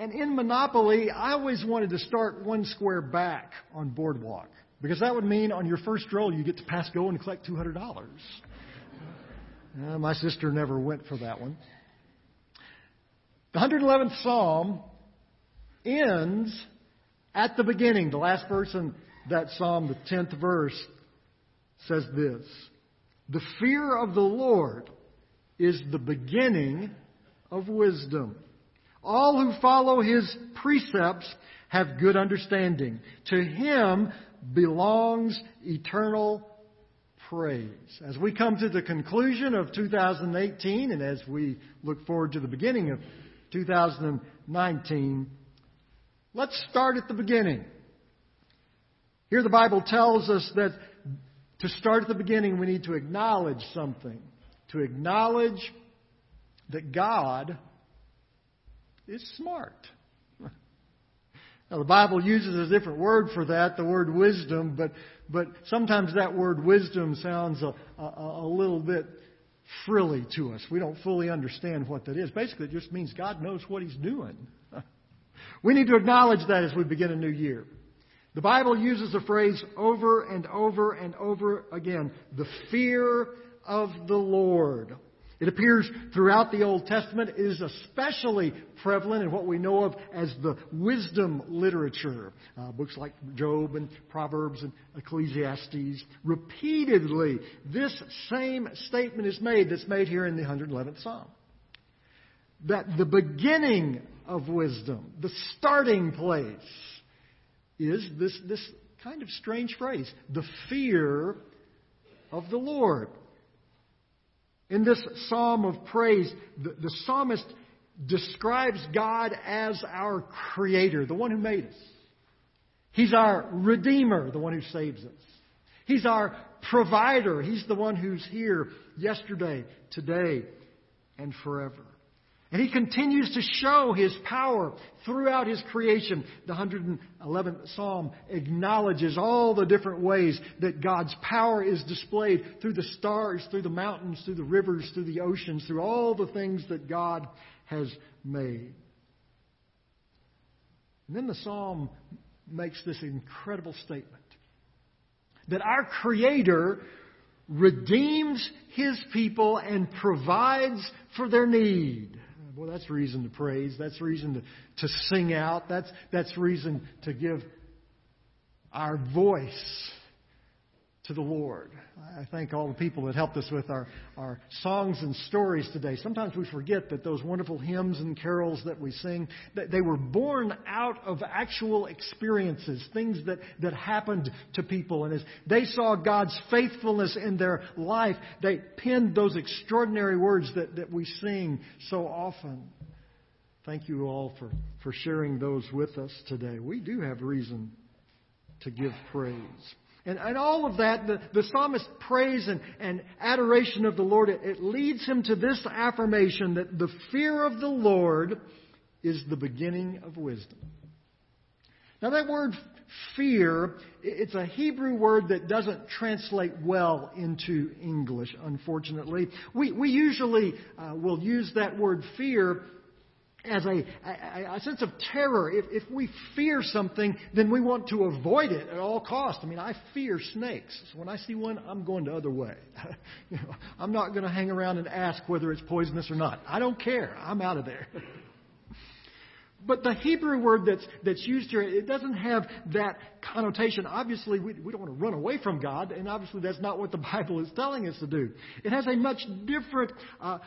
and in Monopoly, I always wanted to start one square back on Boardwalk because that would mean on your first roll you get to pass go and collect $200. Uh, my sister never went for that one. The 111th Psalm ends at the beginning. The last verse in that Psalm, the 10th verse, says this The fear of the Lord is the beginning of wisdom. All who follow his precepts have good understanding. To him belongs eternal praise. As we come to the conclusion of 2018 and as we look forward to the beginning of 2019, let's start at the beginning. Here the Bible tells us that to start at the beginning we need to acknowledge something. To acknowledge that God is smart. Now, the Bible uses a different word for that, the word wisdom, but, but sometimes that word wisdom sounds a, a, a little bit frilly to us. We don't fully understand what that is. Basically, it just means God knows what He's doing. we need to acknowledge that as we begin a new year. The Bible uses the phrase over and over and over again the fear of the Lord. It appears throughout the Old Testament. It is especially prevalent in what we know of as the wisdom literature. Uh, books like Job and Proverbs and Ecclesiastes. Repeatedly, this same statement is made that's made here in the 111th Psalm. That the beginning of wisdom, the starting place, is this, this kind of strange phrase the fear of the Lord. In this psalm of praise, the, the psalmist describes God as our creator, the one who made us. He's our redeemer, the one who saves us. He's our provider. He's the one who's here yesterday, today, and forever. And he continues to show his power throughout his creation. The 111th Psalm acknowledges all the different ways that God's power is displayed through the stars, through the mountains, through the rivers, through the oceans, through all the things that God has made. And then the Psalm makes this incredible statement that our Creator redeems His people and provides for their need. Well, that's reason to praise. That's reason to, to sing out. That's, that's reason to give our voice to the Lord. I thank all the people that helped us with our, our songs and stories today. Sometimes we forget that those wonderful hymns and carols that we sing, that they were born out of actual experiences, things that, that happened to people. And as they saw God's faithfulness in their life, they penned those extraordinary words that, that we sing so often. Thank you all for, for sharing those with us today. We do have reason to give praise. And, and all of that, the, the psalmist's praise and, and adoration of the Lord, it, it leads him to this affirmation that the fear of the Lord is the beginning of wisdom. Now, that word fear, it's a Hebrew word that doesn't translate well into English, unfortunately. We, we usually uh, will use that word fear as a, a, a, sense of terror. If, if we fear something, then we want to avoid it at all costs. I mean, I fear snakes. So when I see one, I'm going the other way. you know, I'm not going to hang around and ask whether it's poisonous or not. I don't care. I'm out of there. but the Hebrew word that's, that's used here, it doesn't have that connotation. Obviously, we, we don't want to run away from God, and obviously that's not what the Bible is telling us to do. It has a much different uh,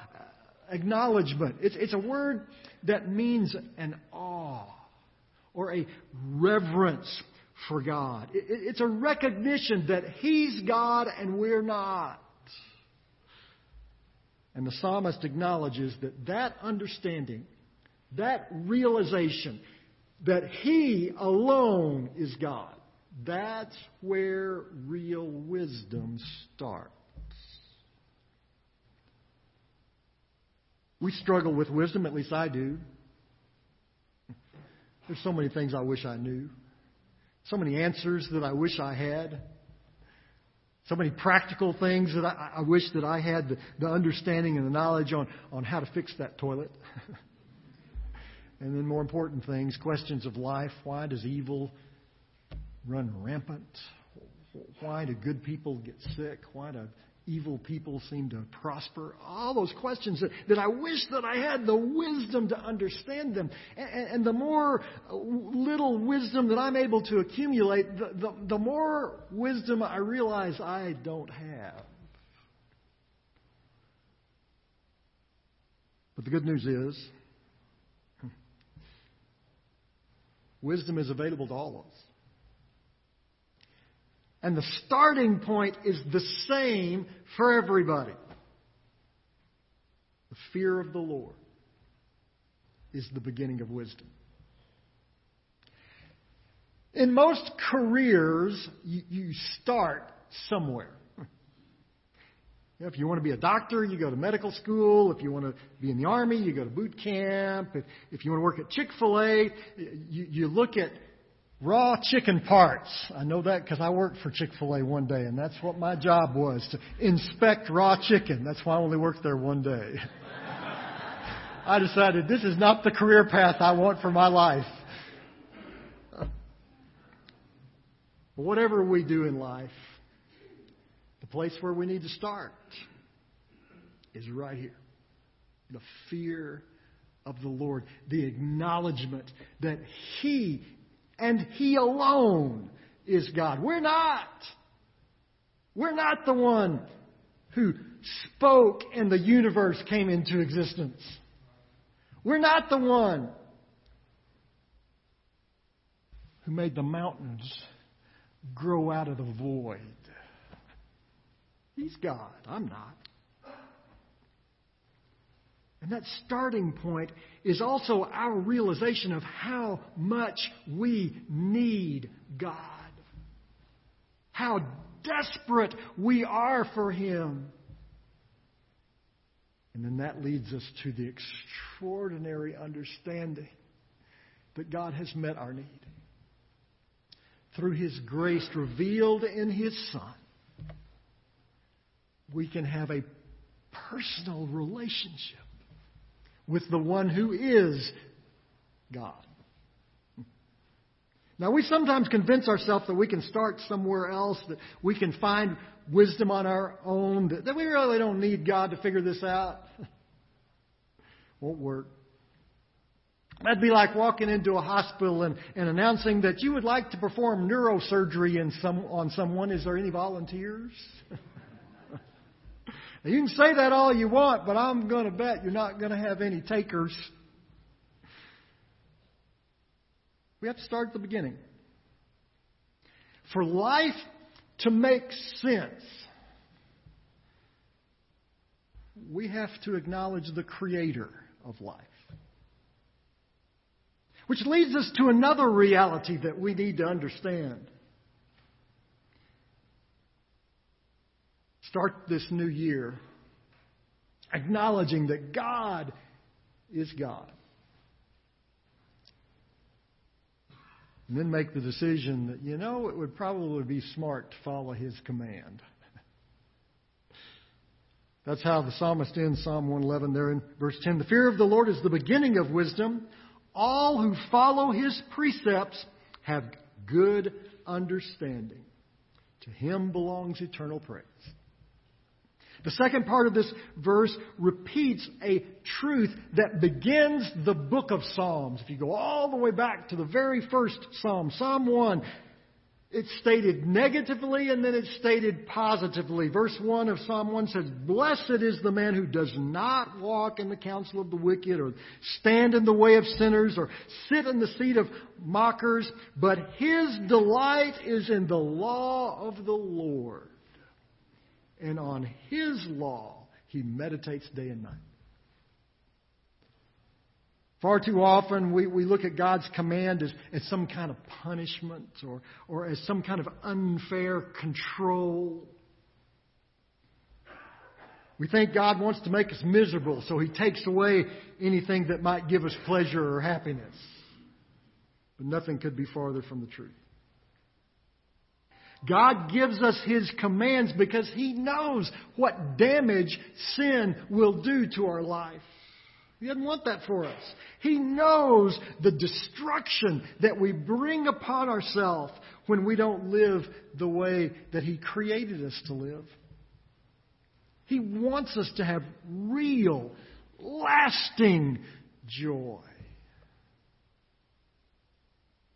acknowledgement. It's, it's a word that means an awe or a reverence for God. It, it's a recognition that He's God and we're not. And the psalmist acknowledges that that understanding, that realization that He alone is God, that's where real wisdom starts. We struggle with wisdom, at least I do. There's so many things I wish I knew, so many answers that I wish I had, so many practical things that I, I wish that I had the, the understanding and the knowledge on, on how to fix that toilet. And then more important things, questions of life. Why does evil run rampant? Why do good people get sick? Why do evil people seem to prosper? All those questions that, that I wish that I had the wisdom to understand them. And, and the more little wisdom that I'm able to accumulate, the, the, the more wisdom I realize I don't have. But the good news is, wisdom is available to all of us. And the starting point is the same for everybody. The fear of the Lord is the beginning of wisdom. In most careers, you, you start somewhere. If you want to be a doctor, you go to medical school. If you want to be in the army, you go to boot camp. If, if you want to work at Chick fil A, you, you look at raw chicken parts. I know that because I worked for Chick fil A one day, and that's what my job was to inspect raw chicken. That's why I only worked there one day. I decided this is not the career path I want for my life. Whatever we do in life, the place where we need to start is right here. The fear of the Lord, the acknowledgement that He and He alone is God. We're not. We're not the one who spoke and the universe came into existence. We're not the one who made the mountains grow out of the void. He's God. I'm not. And that starting point is also our realization of how much we need God. How desperate we are for Him. And then that leads us to the extraordinary understanding that God has met our need. Through His grace revealed in His Son, we can have a personal relationship with the one who is God. Now, we sometimes convince ourselves that we can start somewhere else, that we can find wisdom on our own, that, we really don't need God to figure this out. Won't work. That'd be like walking into a hospital and, and announcing that you would like to perform neurosurgery in some, on someone. Is there any volunteers? Now, you can say that all you want, but I'm going to bet you're not going to have any takers. We have to start at the beginning. For life to make sense, we have to acknowledge the creator of life. Which leads us to another reality that we need to understand. Start this new year acknowledging that God is God. And then make the decision that, you know, it would probably be smart to follow his command. That's how the psalmist ends Psalm 111 there in verse 10. The fear of the Lord is the beginning of wisdom. All who follow his precepts have good understanding. To him belongs eternal praise. The second part of this verse repeats a truth that begins the book of Psalms. If you go all the way back to the very first Psalm, Psalm 1, it's stated negatively and then it's stated positively. Verse 1 of Psalm 1 says, Blessed is the man who does not walk in the counsel of the wicked or stand in the way of sinners or sit in the seat of mockers, but his delight is in the law of the Lord and on His law he meditates day and night. Far too often we, we look at God's command as, as some kind of punishment or, or as some kind of unfair control. We think God wants to make us miserable, so He takes away anything that might give us pleasure or happiness. But nothing could be farther from the truth. God gives us His commands because He knows what damage sin will do to our life. He doesn't want that for us. He knows the destruction that we bring upon ourselves when we don't live the way that He created us to live. He wants us to have real, lasting joy.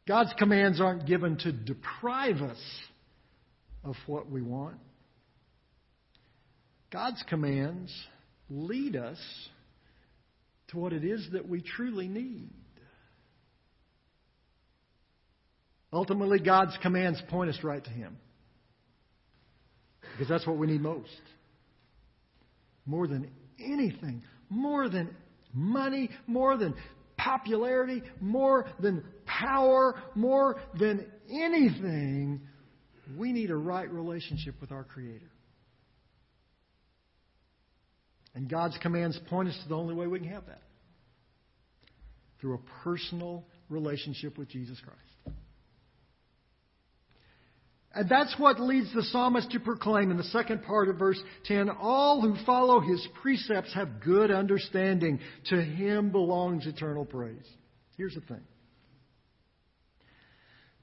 God's commands aren't given to deprive us of what we want. God's commands lead us to what it is that we truly need. Ultimately, God's commands point us right to Him. Because that's what we need most. More than anything, more than money, more than popularity, more than power, more than anything, we need a right relationship with our Creator. And God's commands point us to the only way we can have that through a personal relationship with Jesus Christ. And that's what leads the psalmist to proclaim in the second part of verse 10 All who follow his precepts have good understanding. To him belongs eternal praise. Here's the thing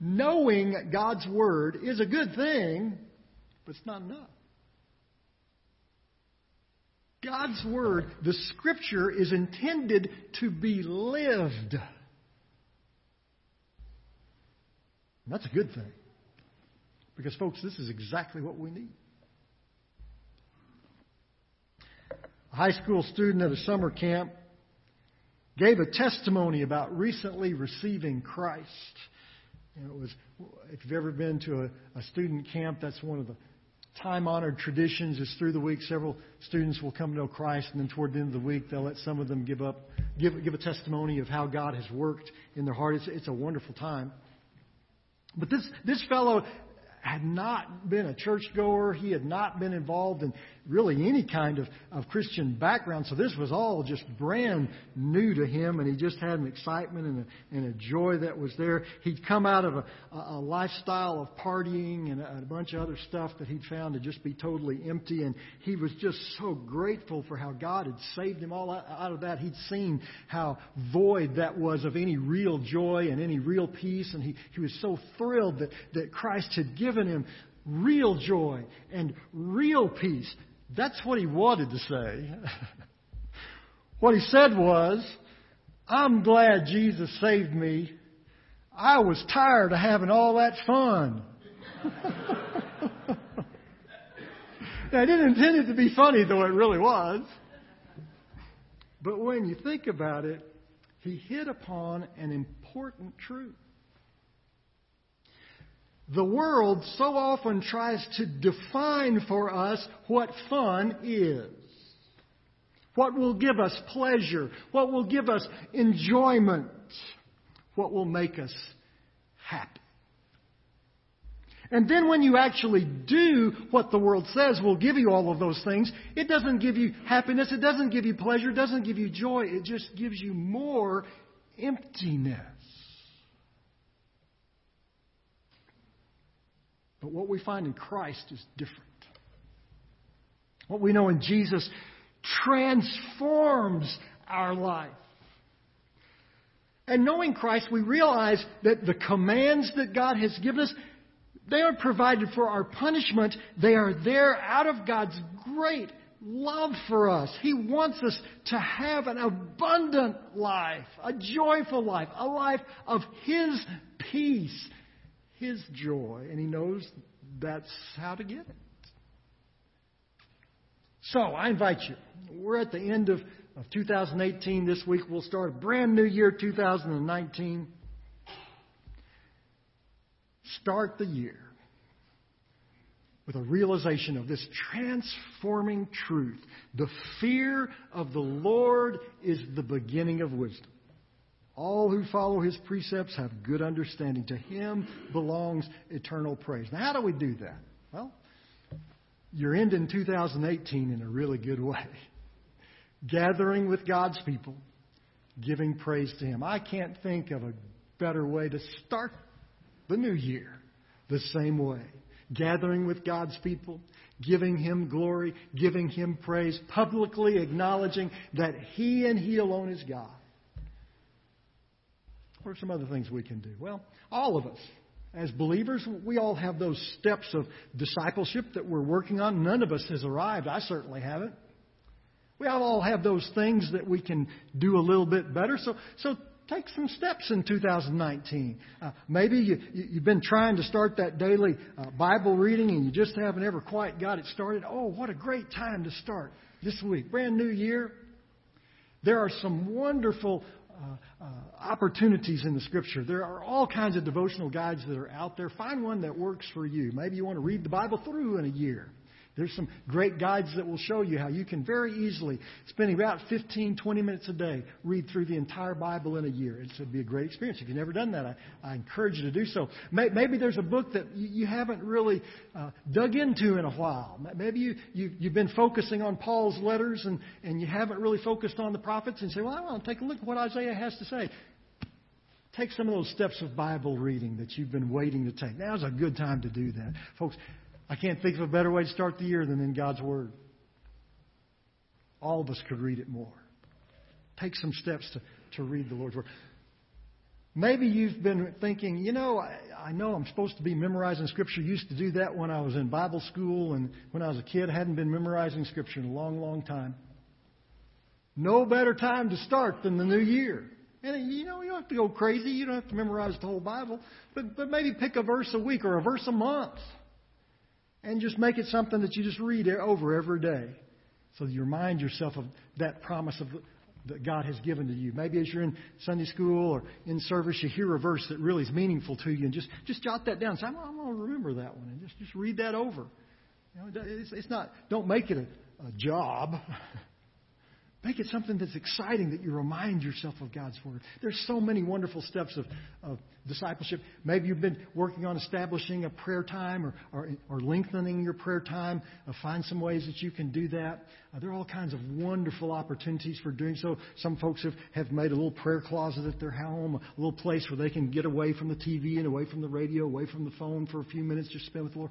knowing God's word is a good thing, but it's not enough. God's word, the scripture, is intended to be lived. And that's a good thing. Because, folks, this is exactly what we need. A high school student at a summer camp gave a testimony about recently receiving Christ. You it was, if you've ever been to a, a student camp, that's one of the time honored traditions is through the week several students will come to know Christ and then toward the end of the week they'll let some of them give up give give a testimony of how God has worked in their heart. It's it's a wonderful time. But this this fellow had not been a churchgoer. He had not been involved in really any kind of, of Christian background. So this was all just brand new to him, and he just had an excitement and a, and a joy that was there. He'd come out of a, a lifestyle of partying and a, bunch of other stuff that he'd found to just be totally empty, and he was just so grateful for how God had saved him all out of that. He'd seen how void that was of any real joy and any real peace, and he, he was so thrilled that, that Christ had given given him real joy and real peace. That's what he wanted to say. what he said was, I'm glad Jesus saved me. I was tired of having all that fun. I didn't intend it to be funny, though it really was. But when you think about it, he hit upon an important truth. The world so often tries to define for us what fun is. What will give us pleasure? What will give us enjoyment? What will make us happy? And then when you actually do what the world says will give you all of those things, it doesn't give you happiness, it doesn't give you pleasure, it doesn't give you joy, it just gives you more emptiness. But what we find in Christ is different. What we know in Jesus transforms our life. And knowing Christ, we realize that the commands that God has given us, they aren't provided for our punishment. They are there out of God's great love for us. He wants us to have an abundant life, a joyful life, a life of His peace his joy, and He knows that's how to get it. So I invite you. We're at the end of, of 2018 this week. We'll start a brand new year, 2019. Start the year with a realization of this transforming truth. The fear of the Lord is the beginning of wisdom. All who follow his precepts have good understanding. To him belongs eternal praise. Now, how do we do that? Well, you're ending 2018 in a really good way. Gathering with God's people, giving praise to him. I can't think of a better way to start the new year the same way. Gathering with God's people, giving Him glory, giving Him praise, publicly acknowledging that He and He alone is God. What are some other things we can do? Well, all of us, as believers, we all have those steps of discipleship that we're working on. None of us has arrived. I certainly haven't. We all have those things that we can do a little bit better. So, so take some steps in 2019. Uh, maybe you, you've been trying to start that daily uh, Bible reading and you just haven't ever quite got it started. Oh, what a great time to start this week. Brand new year. There are some wonderful uh, uh, opportunities in the Scripture. There are all kinds of devotional guides that are out there. Find one that works for you. Maybe you want to read the Bible through in a year. There's some great guides that will show you how you can very easily, spending about 15, 20 minutes a day, read through the entire Bible in a year. It'd be a great experience. If you've never done that, I, I encourage you to do so. Maybe there's a book that you haven't really uh, dug into in a while. Maybe you, you, you've been focusing on Paul's letters and, and you haven't really focused on the prophets and say, well, I want to take a look at what Isaiah has to say. Take some of those steps of Bible reading that you've been waiting to take. Now's a good time to do that. Folks, I can't think of a better way to start the year than in God's Word. All of us could read it more. Take some steps to, to read the Lord's Word. Maybe you've been thinking, you know, I, I know I'm supposed to be memorizing Scripture. Used to do that when I was in Bible school and when I was a kid. Hadn't been memorizing Scripture in a long, long time. No better time to start than the new year. And you know, you don't have to go crazy. You don't have to memorize the whole Bible. But, but maybe pick a verse a week or a verse a month and just make it something that you just read over every day so you remind yourself of that promise of, that God has given to you. Maybe as you're in Sunday school or in service, you hear a verse that really is meaningful to you, and just, just jot that down. Say, I'm, I'm going to remember that one, and just, just read that over. You know, it's, it's not, don't make it a, a job. Make it something that's exciting that you remind yourself of God's Word. There's so many wonderful steps of, of discipleship. Maybe you've been working on establishing a prayer time or, or, or lengthening your prayer time. Uh, find some ways that you can do that. Uh, there are all kinds of wonderful opportunities for doing so. Some folks have, have made a little prayer closet at their home, a little place where they can get away from the TV and away from the radio, away from the phone for a few minutes, just spend with the Lord.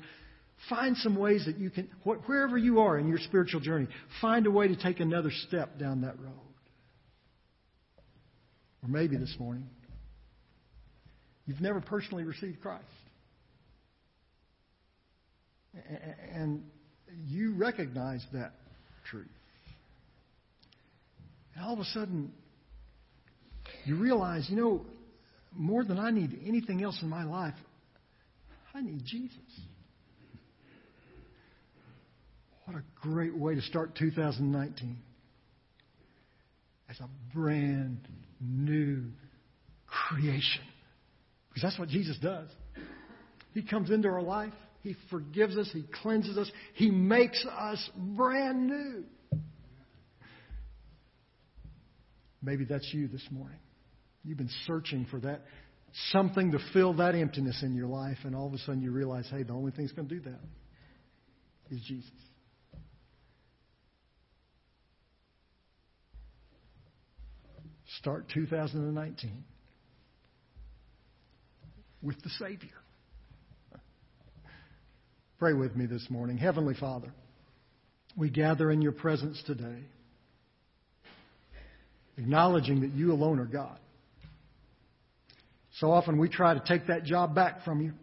Find some ways that you can, wherever you are in your spiritual journey, find a way to take another step down that road. Or maybe this morning, you've never personally received Christ. And you recognize that truth. And all of a sudden, you realize, you know, more than I need anything else in my life, I need Jesus. What a great way to start 2019 as a brand new creation. Because that's what Jesus does. He comes into our life, He forgives us, He cleanses us, He makes us brand new. Maybe that's you this morning. You've been searching for that something to fill that emptiness in your life, and all of a sudden you realize, hey, the only thing that's going to do that is Jesus. Start 2019 with the Savior. Pray with me this morning. Heavenly Father, we gather in your presence today, acknowledging that you alone are God. So often we try to take that job back from you.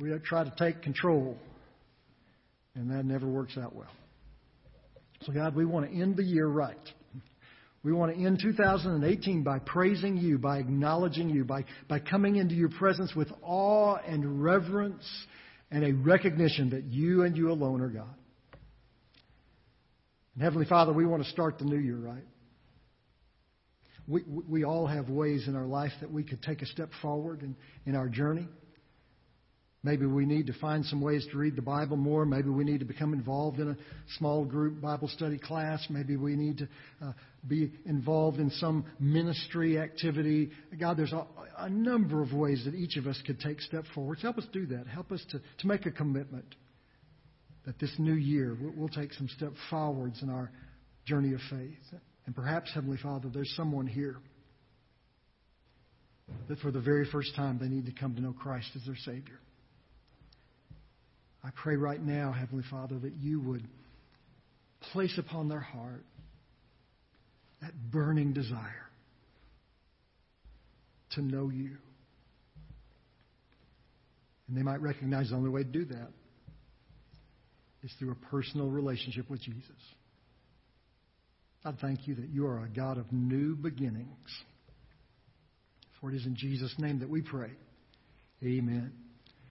We try to take control, and that never works out well. So, God, we want to end the year right. We want to end 2018 by praising you, by acknowledging you, by, by coming into your presence with awe and reverence and a recognition that you and you alone are God. And Heavenly Father, we want to start the new year right. We, we all have ways in our life that we could take a step forward in, in our journey. Maybe we need to find some ways to read the Bible more. Maybe we need to become involved in a small group Bible study class. Maybe we need to uh, be involved in some ministry activity. God, there's a, a, number of ways that each of us could take step forwards. Help us do that. Help us to, to make a commitment that this new year we'll, we'll take some step forwards in our journey of faith. And perhaps, Heavenly Father, there's someone here that for the very first time they need to come to know Christ as their Savior. I pray right now, Heavenly Father, that you would place upon their heart that burning desire to know you. And they might recognize the only way to do that is through a personal relationship with Jesus. I thank you that you are a God of new beginnings. For it is in Jesus' name that we pray. Amen.